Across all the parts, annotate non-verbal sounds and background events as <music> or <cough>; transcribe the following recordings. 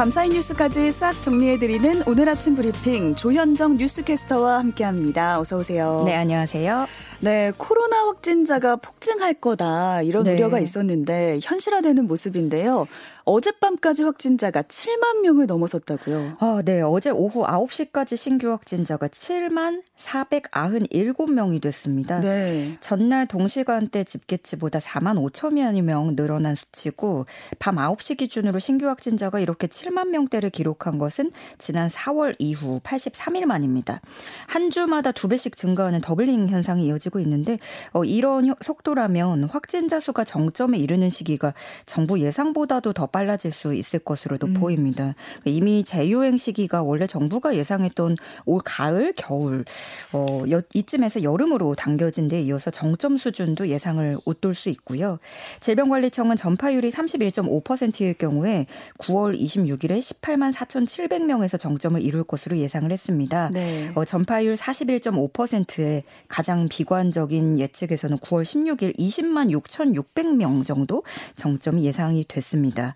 밤사이 뉴스까지 싹 정리해드리는 오늘 아침 브리핑 조현정 뉴스캐스터와 함께합니다. 어서 오세요. 네, 안녕하세요. 네, 코로나 확진자가 폭증할 거다 이런 네. 우려가 있었는데 현실화되는 모습인데요. 어젯밤까지 확진자가 7만 명을 넘어섰다고요. 아, 네. 어제 오후 9시까지 신규 확진자가 7만 497명이 됐습니다. 네. 전날 동시간대 집계치보다 4만 5천여 명 늘어난 수치고 밤 9시 기준으로 신규 확진자가 이렇게 7만 명대를 기록한 것은 지난 4월 이후 83일 만입니다. 한 주마다 두 배씩 증가하는 doubling 현상이 이어지고 있는데 어, 이런 속도라면 확진자 수가 정점에 이르는 시기가 정부 예상보다도 더 빨라질 수 있을 것으로도 음. 보입니다. 이미 재유행 시기가 원래 정부가 예상했던 올 가을, 겨울 어, 이쯤에서 여름으로 당겨진 데 이어서 정점 수준도 예상을 웃돌 수 있고요. 질병관리청은 전파율이 31.5%일 경우에 9월 26일에 18만 4,700명에서 정점을 이룰 것으로 예상을 했습니다. 네. 어, 전파율 41.5%의 가장 비관적인 예측에서는 9월 16일 20만 6,600명 정도 정점이 예상이 됐습니다.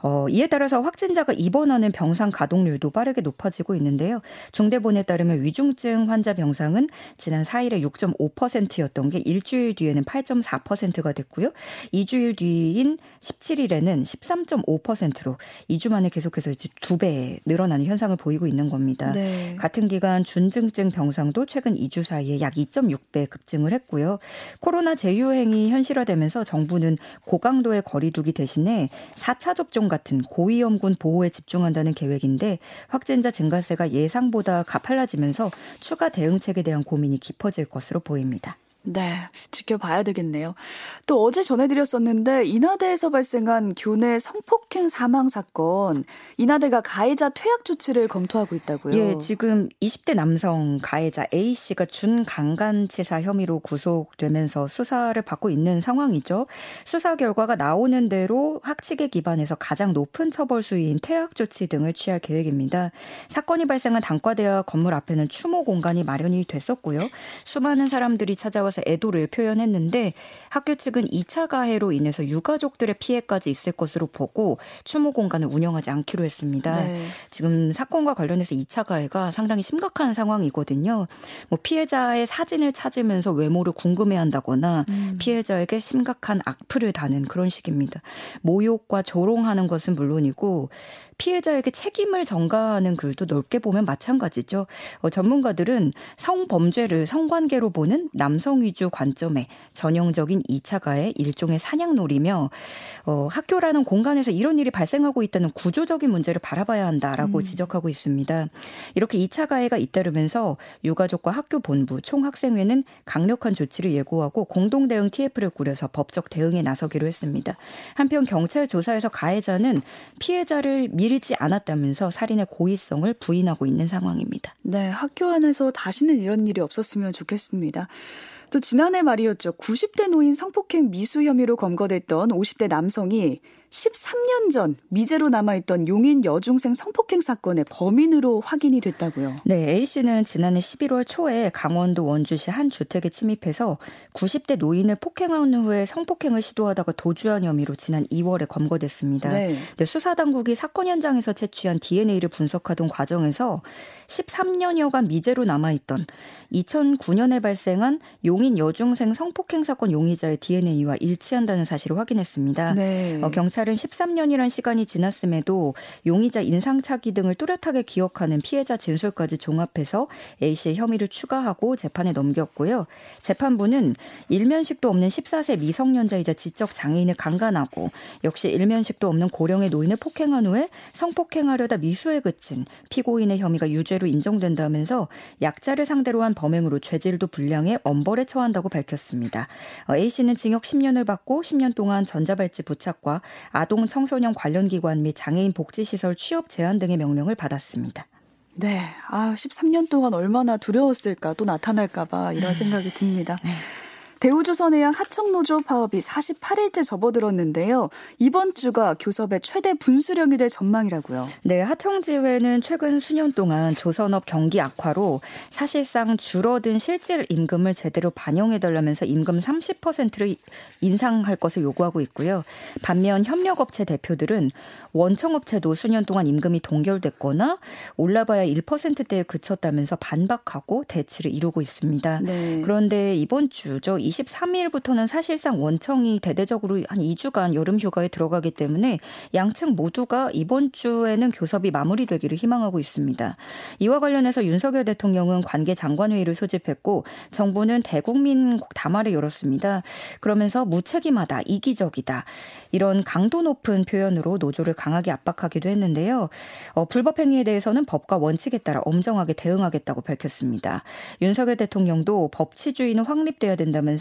어, 이에 따라서 확진자가 입원하는 병상 가동률도 빠르게 높아지고 있는데요. 중대본에 따르면 위중증 환자 병상은 지난 4일에 6.5%였던 게 일주일 뒤에는 8.4%가 됐고요. 2주일 뒤인 17일에는 13.5%로 2주 만에 계속해서 이제 두 배 늘어나는 현상을 보이고 있는 겁니다. 네. 같은 기간 준증증 병상도 최근 2주 사이에 약 2.6배 급증을 했고요. 코로나 재유행이 현실화되면서 정부는 고강도의 거리두기 대신에 4차 접종 같은 고위험군 보호에 집중한다는 계획인데 확진자 증가세가 예상보다 가팔라지면서 추가 대응책에 대한 고민이 깊어질 것으로 보입니다. 네, 지켜봐야 되겠네요. 또 어제 전해드렸었는데 인하대에서 발생한 교내 성폭행 사망 사건, 인하대가 가해자 퇴학 조치를 검토하고 있다고요. 예, 지금 20대 남성 가해자 A 씨가 준강간치사 혐의로 구속되면서 수사를 받고 있는 상황이죠. 수사 결과가 나오는 대로 학칙에 기반해서 가장 높은 처벌 수위인 퇴학 조치 등을 취할 계획입니다. 사건이 발생한 단과대학 건물 앞에는 추모 공간이 마련이 됐었고요. 수많은 사람들이 찾아와서 대해서 애도를 표현했는데 학교 측은 2차 가해로 인해서 유가족들의 피해까지 있을 것으로 보고 추모 공간을 운영하지 않기로 했습니다. 네. 지금 사건과 관련해서 2차 가해가 상당히 심각한 상황이거든요. 뭐 피해자의 사진을 찾으면서 외모를 궁금해한다거나 음. 피해자에게 심각한 악플을 다는 그런 식입니다. 모욕과 조롱하는 것은 물론이고 피해자에게 책임을 전가하는 글도 넓게 보면 마찬가지죠. 어, 전문가들은 성범죄를 성관계로 보는 남성 위주 관점의 전형적인 2차 가해 일종의 사냥놀이며 어, 학교라는 공간에서 이런 일이 발생하고 있다는 구조적인 문제를 바라봐야 한다라고 음. 지적하고 있습니다. 이렇게 2차 가해가 잇따르면서 유가족과 학교 본부, 총학생회는 강력한 조치를 예고하고 공동 대응 TF를 꾸려서 법적 대응에 나서기로 했습니다. 한편 경찰 조사에서 가해자는 피해자를 미 밀지 않았다면서 살인의 고의성을 부인하고 있는 상황입니다. 네, 학교 안에서 다시는 이런 일이 없었으면 좋겠습니다. 또 지난해 말이었죠. 90대 노인 성폭행 미수 혐의로 검거됐던 50대 남성이 13년 전 미제로 남아있던 용인 여중생 성폭행 사건의 범인으로 확인이 됐다고요. 네, A 씨는 지난해 11월 초에 강원도 원주시 한 주택에 침입해서 90대 노인을 폭행한 후에 성폭행을 시도하다가 도주한 혐의로 지난 2월에 검거됐습니다. 네. 네, 수사 당국이 사건 현장에서 채취한 DNA를 분석하던 과정에서 13년여간 미제로 남아있던 2009년에 발생한 용인 여중생 성폭행 사건 용의자의 DNA와 일치한다는 사실을 확인했습니다. 네. 어, 경찰 은 13년이란 시간이 지났음에도 용의자 인상착의 등을 뚜렷하게 기억하는 피해자 진술까지 종합해서 A 씨의 혐의를 추가하고 재판에 넘겼고요. 재판부는 일면식도 없는 14세 미성년자이자 지적 장애인을 강간하고 역시 일면식도 없는 고령의 노인을 폭행한 후에 성폭행하려다 미수에 그친 피고인의 혐의가 유죄로 인정된다면서 약자를 상대로 한 범행으로 죄질도 불량해 엄벌에 처한다고 밝혔습니다. 어, A 씨는 징역 10년을 받고 10년 동안 전자발찌 부착과 아동 청소년 관련 기관 및 장애인 복지시설 취업 제한 등의 명령을 받았습니다. 네. 아, 13년 동안 얼마나 두려웠을까 또 나타날까봐 이런 네. 생각이 듭니다. 네. 대우조선해양 하청노조 파업이 48일째 접어들었는데요. 이번 주가 교섭의 최대 분수령이 될 전망이라고요. 네, 하청지회는 최근 수년 동안 조선업 경기 악화로 사실상 줄어든 실질 임금을 제대로 반영해달라면서 임금 30%를 인상할 것을 요구하고 있고요. 반면 협력업체 대표들은 원청업체도 수년 동안 임금이 동결됐거나 올라봐야 1%대에 그쳤다면서 반박하고 대치를 이루고 있습니다. 네. 그런데 이번 주죠. 23일부터는 사실상 원청이 대대적으로 한 2주간 여름 휴가에 들어가기 때문에 양측 모두가 이번 주에는 교섭이 마무리되기를 희망하고 있습니다. 이와 관련해서 윤석열 대통령은 관계 장관 회의를 소집했고 정부는 대국민 담화를 열었습니다. 그러면서 무책임하다, 이기적이다 이런 강도 높은 표현으로 노조를 강하게 압박하기도 했는데요. 어, 불법 행위에 대해서는 법과 원칙에 따라 엄정하게 대응하겠다고 밝혔습니다. 윤석열 대통령도 법치주의는 확립돼야 된다면서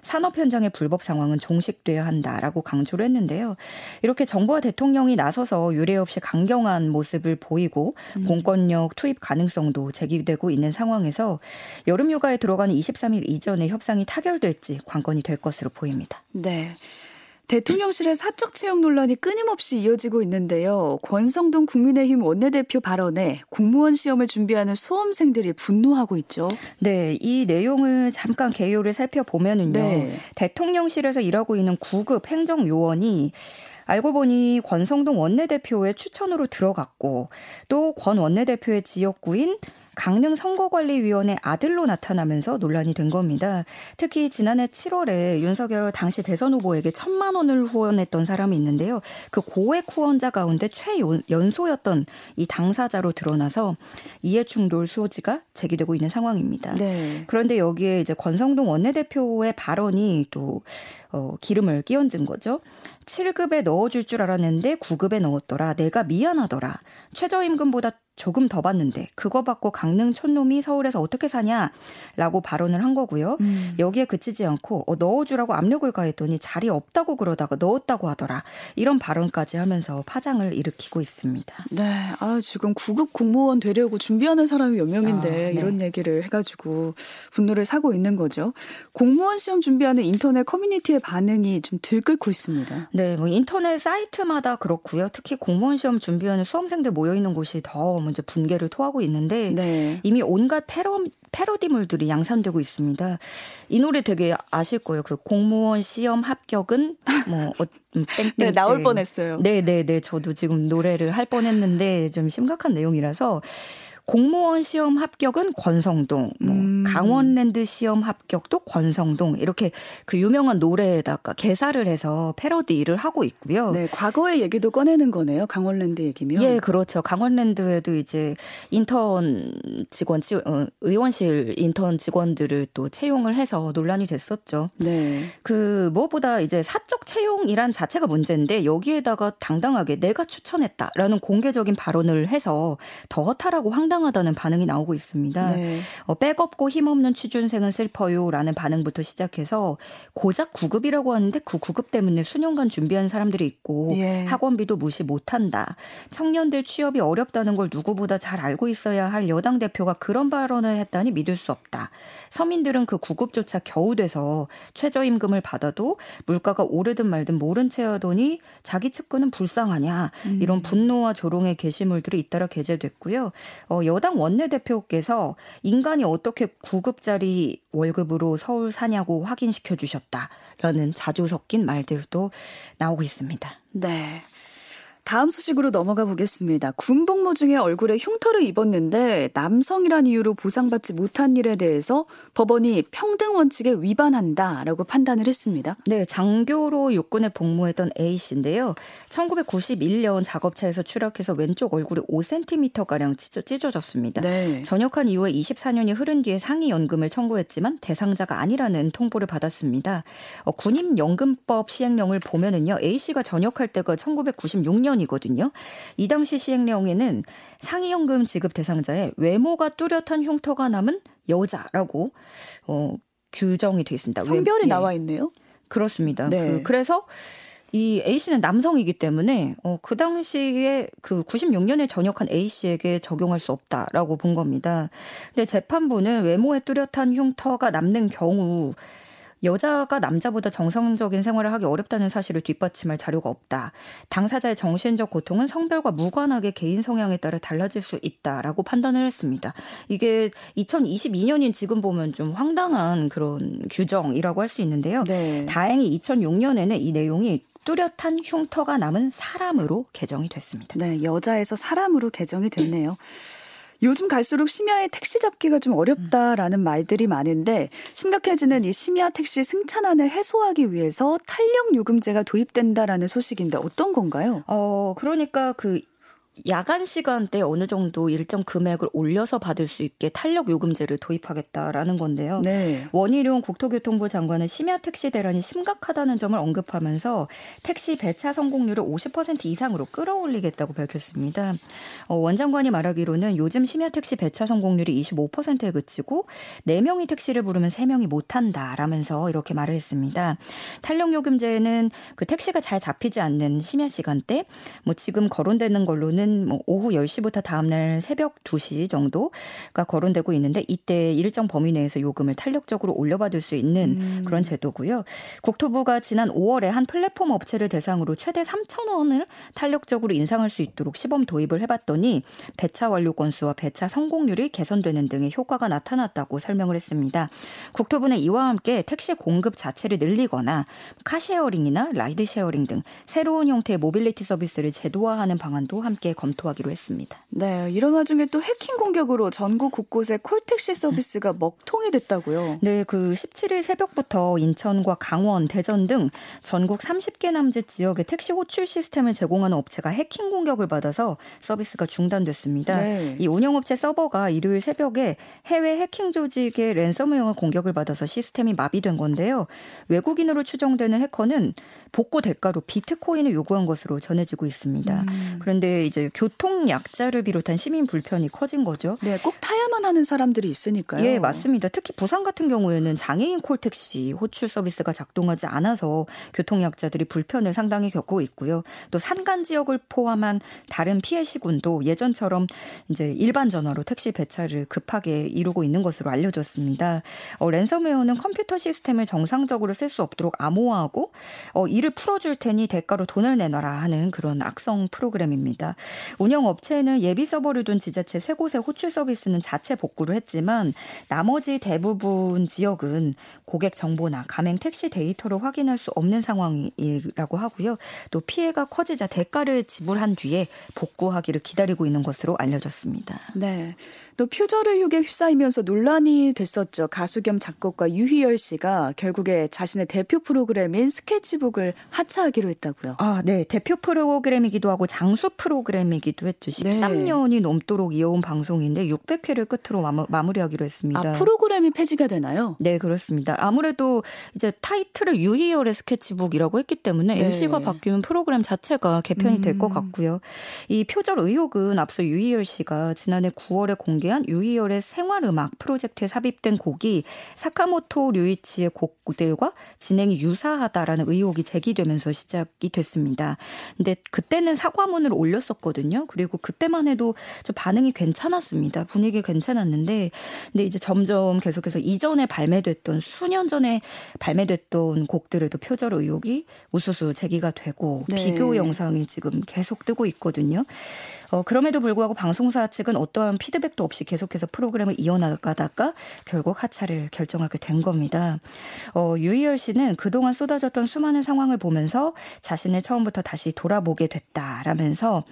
산업 현장의 불법 상황은 종식돼야 한다라고 강조를 했는데요. 이렇게 정부와 대통령이 나서서 유례 없이 강경한 모습을 보이고 음. 공권력 투입 가능성도 제기되고 있는 상황에서 여름 휴가에 들어가는 23일 이전에 협상이 타결될지 관건이 될 것으로 보입니다. 네. 대통령실의 사적 채용 논란이 끊임없이 이어지고 있는데요. 권성동 국민의힘 원내대표 발언에 공무원 시험을 준비하는 수험생들이 분노하고 있죠. 네, 이 내용을 잠깐 개요를 살펴보면은요. 네. 대통령실에서 일하고 있는 9급 행정요원이 알고 보니 권성동 원내대표의 추천으로 들어갔고 또 권 원내대표의 지역구인 강릉 선거관리위원회 아들로 나타나면서 논란이 된 겁니다. 특히 지난해 7월에 윤석열 당시 대선 후보에게 천만 원을 후원했던 사람이 있는데요. 그 고액 후원자 가운데 최연소였던 이 당사자로 드러나서 이해 충돌 소지가 제기되고 있는 상황입니다. 네. 그런데 여기에 이제 권성동 원내대표의 발언이 또 어, 기름을 끼얹은 거죠. 7급에 넣어줄 줄 알았는데 9급에 넣었더라. 내가 미안하더라. 최저임금보다 조금 더 받는데 그거 받고 강릉 촌놈이 서울에서 어떻게 사냐라고 발언을 한 거고요. 음. 여기에 그치지 않고 어, 넣어주라고 압력을 가했더니 자리 없다고 그러다가 넣었다고 하더라. 이런 발언까지 하면서 파장을 일으키고 있습니다. 네, 아 지금 구급 공무원 되려고 준비하는 사람이 몇 명인데 아, 네. 이런 얘기를 해가지고 분노를 사고 있는 거죠. 공무원 시험 준비하는 인터넷 커뮤니티의 반응이 좀 들끓고 있습니다. 네, 뭐 인터넷 사이트마다 그렇고요. 특히 공무원 시험 준비하는 수험생들 모여 있는 곳이 더 이제 분개를 토하고 있는데 네. 이미 온갖 패러, 패러디물들이 양산되고 있습니다. 이 노래 되게 아실 거예요. 그 공무원 시험 합격은 뭐 어, 음, 땡땡 <laughs> 네, 나올 뻔했어요. 네, 네, 네. 저도 지금 노래를 할 뻔했는데 좀 심각한 내용이라서 공무원 시험 합격은 권성동, 뭐 음. 강원랜드 시험 합격도 권성동 이렇게 그 유명한 노래에다가 개사를 해서 패러디를 하고 있고요. 네, 과거의 얘기도 꺼내는 거네요. 강원랜드 얘기면. 예, 그렇죠. 강원랜드에도 이제 인턴 직원, 어, 의원실 인턴 직원들을 또 채용을 해서 논란이 됐었죠. 네. 그 무엇보다 이제 사적 채용이란 자체가 문제인데 여기에다가 당당하게 내가 추천했다라는 공개적인 발언을 해서 더 허탈하고 황당 황당하다는 반응이 나오고 있습니다. 네. 어, 백없고 힘없는 취준생은 슬퍼요라는 반응부터 시작해서 고작 9급이라고 하는데 그 9급 때문에 수년간 준비한 사람들이 있고 예. 학원비도 무시 못한다. 청년들 취업이 어렵다는 걸 누구보다 잘 알고 있어야 할 여당 대표가 그런 발언을 했다니 믿을 수 없다. 서민들은 그 9급조차 겨우 돼서 최저임금을 받아도 물가가 오르든 말든 모른 채 하더니 자기 측근은 불쌍하냐 음. 이런 분노와 조롱의 게시물들이 잇따라 게재됐고요. 어, 여당 원내대표께서 인간이 어떻게 9급짜리 월급으로 서울 사냐고 확인시켜 주셨다라는 자주 섞인 말들도 나오고 있습니다. 네. 다음 소식으로 넘어가 보겠습니다. 군복무 중에 얼굴에 흉터를 입었는데 남성이란 이유로 보상받지 못한 일에 대해서 법원이 평등 원칙에 위반한다라고 판단을 했습니다. 네, 장교로 육군에 복무했던 A 씨인데요. 1991년 작업차에서 추락해서 왼쪽 얼굴이 5cm 가량 찢어, 졌습니다 네. 전역한 이후에 24년이 흐른 뒤에 상위 연금을 청구했지만 대상자가 아니라는 통보를 받았습니다. 어, 군인 연금법 시행령을 보면은요. A 씨가 전역할 때가 1996년 10년이거든요. 이 당시 시행령에는 상위연금 지급 대상자의 외모가 뚜렷한 흉터가 남은 여자라고 어, 규정이 되어 있습니다. 성별이 왜, 예. 나와 있네요. 그렇습니다. 네. 그, 그래서 이 A 씨는 남성이기 때문에 어, 그 당시에 그 96년에 전역한 A 씨에게 적용할 수 없다라고 본 겁니다. 근데 재판부는 외모에 뚜렷한 흉터가 남는 경우 여자가 남자보다 정상적인 생활을 하기 어렵다는 사실을 뒷받침할 자료가 없다. 당사자의 정신적 고통은 성별과 무관하게 개인 성향에 따라 달라질 수 있다라고 판단을 했습니다. 이게 2022년인 지금 보면 좀 황당한 그런 규정이라고 할 수 있는데요. 네. 다행히 2006년에는 이 내용이 뚜렷한 흉터가 남은 사람으로 개정이 됐습니다. 네, 여자에서 사람으로 개정이 됐네요. 요즘 갈수록 심야에 택시 잡기가 좀 어렵다라는 말들이 많은데 심각해지는 이 심야 택시 승차난을 해소하기 위해서 탄력 요금제가 도입된다라는 소식인데 어떤 건가요? 어, 그러니까 그 야간 시간대 어느 정도 일정 금액을 올려서 받을 수 있게 탄력 요금제를 도입하겠다라는 건데요. 네. 원희룡 국토교통부 장관은 심야 택시 대란이 심각하다는 점을 언급하면서 택시 배차 성공률을 50% 이상으로 끌어올리겠다고 밝혔습니다. 어, 원 장관이 말하기로는 요즘 심야 택시 배차 성공률이 25%에 그치고 4명이 택시를 부르면 3명이 못 한다라면서 이렇게 말을 했습니다. 탄력 요금제는 그 택시가 잘 잡히지 않는 심야 시간대 뭐 지금 거론되는 걸로는 요금은 뭐 오후 10시부터 다음날 새벽 2시 정도가 거론되고 있는데 이때 일정 범위 내에서 요금을 탄력적으로 올려받을 수 있는 음. 그런 제도고요. 국토부가 지난 5월에 한 플랫폼 업체를 대상으로 최대 3천 원을 탄력적으로 인상할 수 있도록 시범 도입을 해봤더니 배차 완료 건수와 배차 성공률이 개선되는 등의 효과가 나타났다고 설명을 했습니다. 국토부는 이와 함께 택시 공급 자체를 늘리거나 car sharing이나 ride sharing 등 새로운 형태의 모빌리티 서비스를 제도화하는 방안도 함께 검토하기로 했습니다. 네, 이런 와중에 또 해킹 공격으로 전국 곳곳에 콜택시 서비스가 먹통이 됐다고요. 네, 그 17일 새벽부터 인천과 강원, 대전 등 전국 30개 남짓 지역의 택시 호출 시스템을 제공하는 업체가 해킹 공격을 받아서 서비스가 중단됐습니다. 네. 이 운영업체 서버가 일요일 새벽에 해외 해킹 조직의 랜섬웨어 공격을 받아서 시스템이 마비된 건데요. 외국인으로 추정되는 해커는 복구 대가로 비트코인을 요구한 것으로 전해지고 있습니다. 음. 그런데 이제 교통 약자를 비롯한 시민 불편이 커진 거죠. 네, 꼭 타야만 하는 사람들이 있으니까요. 예, 맞습니다. 특히 부산 같은 경우에는 장애인 콜택시 호출 서비스가 작동하지 않아서 교통 약자들이 불편을 상당히 겪고 있고요. 또 산간 지역을 포함한 다른 피해 시군도 예전처럼 이제 일반 전화로 택시 배차를 급하게 이루고 있는 것으로 알려졌습니다. 어, 랜섬웨어는 컴퓨터 시스템을 정상적으로 쓸 수 없도록 암호화하고 어, 이를 풀어줄 테니 대가로 돈을 내놔라 하는 그런 악성 프로그램입니다. 운영 업체는 예비 서버를 둔 지자체 세 곳의 호출 서비스는 자체 복구를 했지만 나머지 대부분 지역은 고객 정보나 가맹 택시 데이터를 확인할 수 없는 상황이라고 하고요. 또 피해가 커지자 대가를 지불한 뒤에 복구하기를 기다리고 있는 것으로 알려졌습니다. 네. 또 표절 의혹에 휩싸이면서 논란이 됐었죠. 가수 겸 작곡가 유희열 씨가 결국에 자신의 대표 프로그램인 스케치북을 하차하기로 했다고요. 아, 네. 대표 프로그램이기도 하고 장수 프로그램 이기도 했죠. 13년이 네. 넘도록 이어온 방송인데 600회를 끝으로 마무, 리하기로 했습니다. 아, 프로그램이 폐지가 되나요? 네, 그렇습니다. 아무래도 이제 타이틀을 유희열의 스케치북이라고 했기 때문에 네. MC가 바뀌면 프로그램 자체가 개편이 음. 될것 같고요. 이 표절 의혹은 앞서 유희열 씨가 지난해 9월에 공개한 유희열의 생활음악 프로젝트에 삽입된 곡이 사카모토 류이치의 곡들과 진행이 유사하다라는 의혹이 제기되면서 시작이 됐습니다. 근데 그때는 사과문을 올렸었거든요. 그리고 그때만 해도 좀 반응이 괜찮았습니다. 분위기 괜찮았는데 근데 이제 점점 계속해서 이전에 발매됐던 수년 전에 발매됐던 곡들에도 표절 의혹이 우수수 제기가 되고 네. 비교 영상이 지금 계속 뜨고 있거든요. 어, 그럼에도 불구하고 방송사 측은 어떠한 피드백도 없이 계속해서 프로그램을 이어나가다가 결국 하차를 결정하게 된 겁니다. 어, 유희열 씨는 그동안 쏟아졌던 수많은 상황을 보면서 자신을 처음부터 다시 돌아보게 됐다라면서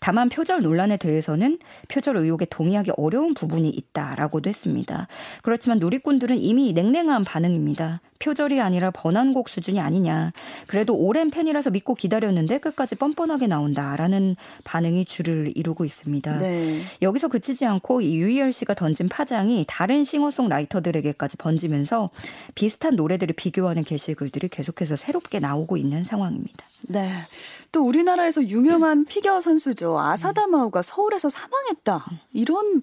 다만 표절 논란에 대해서는 표절 의혹에 동의하기 어려운 부분이 있다라고도 했습니다. 그렇지만 누리꾼들은 이미 냉랭한 반응입니다. 표절이 아니라 번안곡 수준이 아니냐. 그래도 오랜 팬이라서 믿고 기다렸는데 끝까지 뻔뻔하게 나온다라는 반응이 줄을 이루고 있습니다. 네. 여기서 그치지 않고 이 유희열 씨가 던진 파장이 다른 싱어송라이터들에게까지 번지면서 비슷한 노래들을 비교하는 게시글들이 계속해서 새롭게 나오고 있는 상황입니다. 네. 또 우리나라에서 유명한 피겨 선수죠. 아사다마우가 서울에서 사망했다. 이런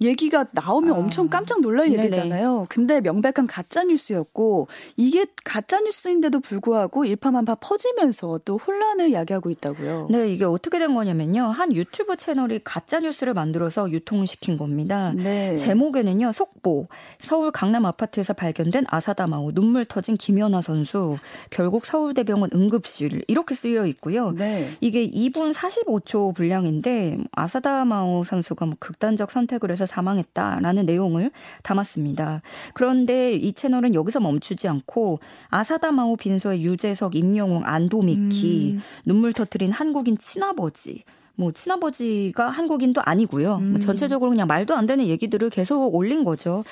얘기가 나오면 아. 엄청 깜짝 놀랄 네네. 얘기잖아요. 근데 명백한 가짜 뉴스였고 이게 가짜 뉴스인데도 불구하고 일파만파 퍼지면서 또 혼란을 야기하고 있다고요. 네, 이게 어떻게 된 거냐면요. 한 유튜브 채널이 가짜 뉴스를 만들어서 유통시킨 겁니다. 네. 제목에는요. 속보. 서울 강남 아파트에서 발견된 아사다마오 눈물 터진 김연아 선수 결국 서울대병원 응급실 이렇게 쓰여 있고요. 네. 이게 2분 45초 분량인데 아사다마오 선수가 뭐 극단적 선택을 해서 사망했다라는 내용을 담았습니다. 그런데 이 채널은 여기서 멈추지 않고 아사다 마오 빈소의 유재석, 임영웅, 안도미키, 음. 눈물 터트린 한국인 친아버지 뭐 친아버지가 한국인도 아니고요. 뭐 음. 뭐 전체적으로 그냥 말도 안 되는 얘기들을 계속 올린 거죠.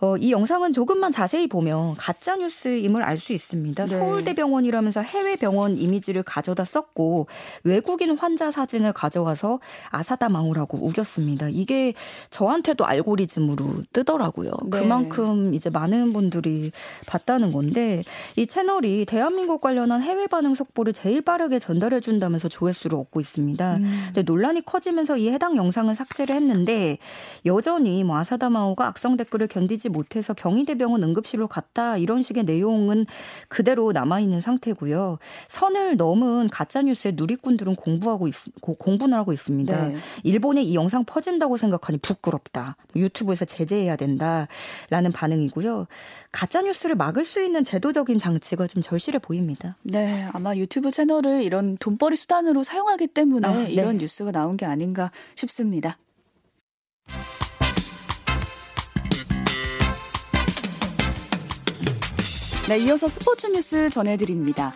어, 이 영상은 조금만 자세히 보면 가짜 뉴스임을 알 수 있습니다. 네. 서울대병원이라면서 해외 병원 이미지를 가져다 썼고 외국인 환자 사진을 가져와서 아사다마오라고 우겼습니다. 이게 저한테도 알고리즘으로 뜨더라고요. 네. 그만큼 이제 많은 분들이 봤다는 건데 이 채널이 대한민국 관련한 해외 반응 속보를 제일 빠르게 전달해 준다면서 조회수를 얻고 있습니다. 음. 근데 논란이 커지면서 이 해당 영상을 삭제를 했는데 여전히 뭐 아사다마오가 악성 댓글을 견디지 못해서 경희대병원 응급실로 갔다 이런 식의 내용은 그대로 남아 있는 상태고요. 선을 넘은 가짜 뉴스에 누리꾼들은 공부하고 있, 공분을 하고 있습니다. 네. 일본에 이 영상 퍼진다고 생각하니 부끄럽다. 유튜브에서 제재해야 된다라는 반응이고요. 가짜 뉴스를 막을 수 있는 제도적인 장치가 좀 절실해 보입니다. 네, 아마 유튜브 채널을 이런 돈벌이 수단으로 사용하기 때문에 아, 네. 이런 뉴스가 나온 게 아닌가 싶습니다. 네, 이어서 스포츠 뉴스 전해드립니다.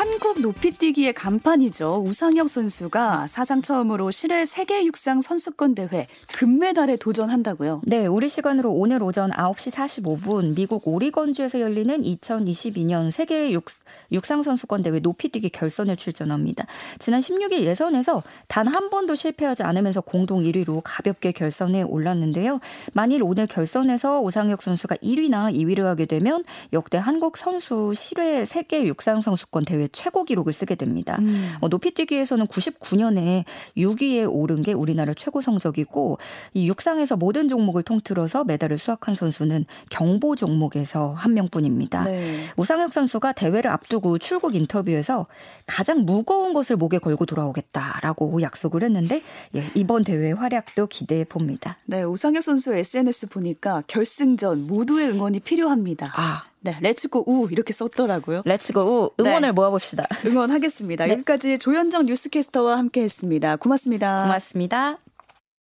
한국 높이뛰기의 간판이죠. 우상혁 선수가 사상 처음으로 실외 세계 육상 선수권 대회 금메달에 도전한다고요. 네, 우리 시간으로 오늘 오전 9시 45분 미국 오리건주에서 열리는 2022년 세계 육, 육상 선수권 대회 높이뛰기 결선에 출전합니다. 지난 16일 예선에서 단 한 번도 실패하지 않으면서 공동 1위로 가볍게 결선에 올랐는데요. 만일 오늘 결선에서 우상혁 선수가 1위나 2위를 하게 되면 역대 한국 선수 실외 세계 육상 선수권 대회 최고 기록을 쓰게 됩니다. 음. 어, 높이뛰기에서는 99년에 6위에 오른 게 우리나라 최고 성적이고 이 육상에서 모든 종목을 통틀어서 메달을 수확한 선수는 경보 종목에서 한 명뿐입니다. 네. 우상혁 선수가 대회를 앞두고 출국 인터뷰에서 가장 무거운 것을 목에 걸고 돌아오겠다라고 약속을 했는데 예, 이번 대회 활약도 기대해 봅니다. 네, 우상혁 선수 SNS 보니까 결승전 모두의 응원이 필요합니다. 아. 네, Let's go 우 이렇게 썼더라고요. Let's go 우 응원을 네. 모아봅시다. 응원하겠습니다. 네. 여기까지 조현정 뉴스캐스터와 함께했습니다. 고맙습니다. 고맙습니다.